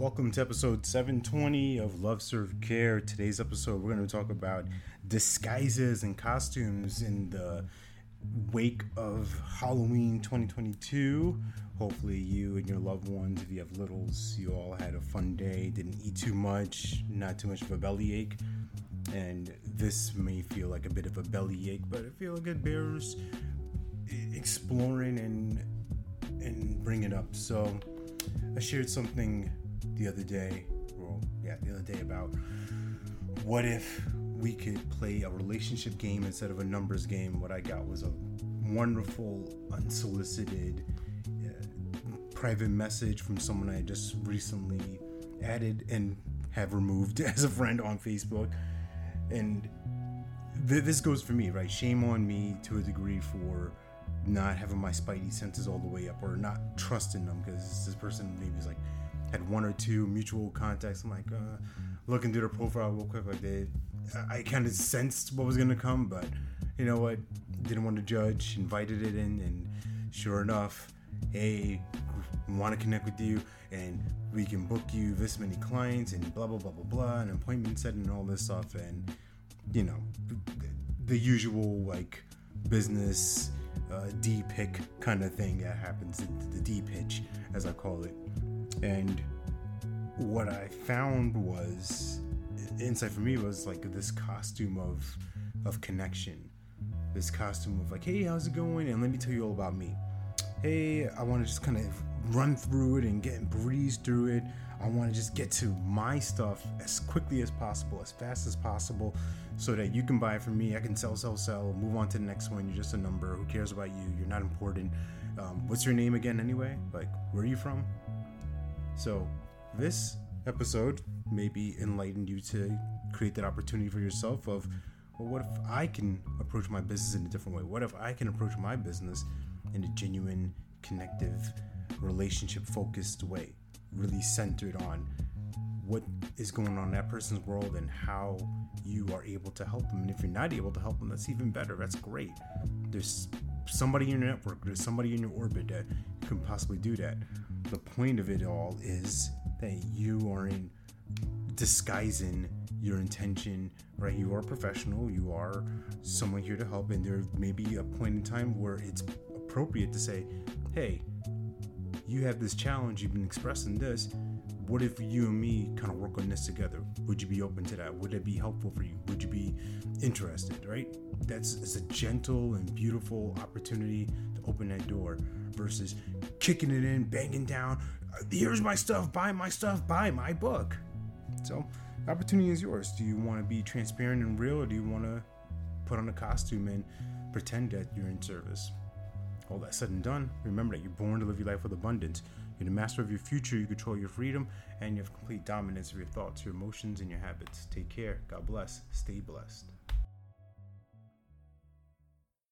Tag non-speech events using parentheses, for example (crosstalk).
Welcome to episode 720 of Love Serve Care. Today's episode, we're going to talk about disguises and costumes in the wake of Halloween 2022. Hopefully, you and your loved ones, if you have littles, you all had a fun day, didn't eat too much, not too much of a bellyache. And this may feel like a bit of a bellyache, but I feel like it bears exploring and and bring it up. So, I shared something the other day, well, yeah, the other day about what if we could play a relationship game instead of a numbers game. What I got was a wonderful, unsolicited, uh, private message from someone I just recently added and have removed (laughs) as a friend on Facebook. And th- this goes for me, right? Shame on me to a degree for not having my spidey senses all the way up or not trusting them because this person maybe is like had one or two mutual contacts. I'm like, uh, looking through their profile real quick, like they, I kind of sensed what was gonna come, but you know what? Didn't want to judge. Invited it in, and sure enough, hey, want to connect with you, and we can book you this many clients, and blah blah blah blah blah, and appointment setting and all this stuff, and you know, the usual like business uh, D pick kind of thing that happens, in the D pitch as I call it. And what I found was insight for me was like this costume of of connection. This costume of like, hey, how's it going? And let me tell you all about me. Hey, I want to just kind of run through it and get breeze through it. I want to just get to my stuff as quickly as possible, as fast as possible, so that you can buy from me. I can sell, sell, sell, move on to the next one. You're just a number. Who cares about you? You're not important. Um, what's your name again, anyway? Like, where are you from? So, this episode maybe enlightened you to create that opportunity for yourself of, well, what if I can approach my business in a different way? What if I can approach my business in a genuine, connective, relationship focused way, really centered on what is going on in that person's world and how you are able to help them. And if you're not able to help them, that's even better. That's great. There's somebody in your network, there's somebody in your orbit that can possibly do that. The point of it all is that you are in disguising your intention right? You are professional you are someone here to help and there may be a point in time where it's appropriate to say hey you have this challenge you've been expressing this what if you and me kind of work on this together would you be open to that would it be helpful for you would you be interested right that's it's a gentle and beautiful opportunity to open that door versus kicking it in, banging down. Uh, here's my stuff, buy my stuff, buy my book. So, opportunity is yours. Do you want to be transparent and real, or do you want to put on a costume and pretend that you're in service? All that said and done, remember that you're born to live your life with abundance. You're the master of your future, you control your freedom, and you have complete dominance of your thoughts, your emotions, and your habits. Take care. God bless. Stay blessed.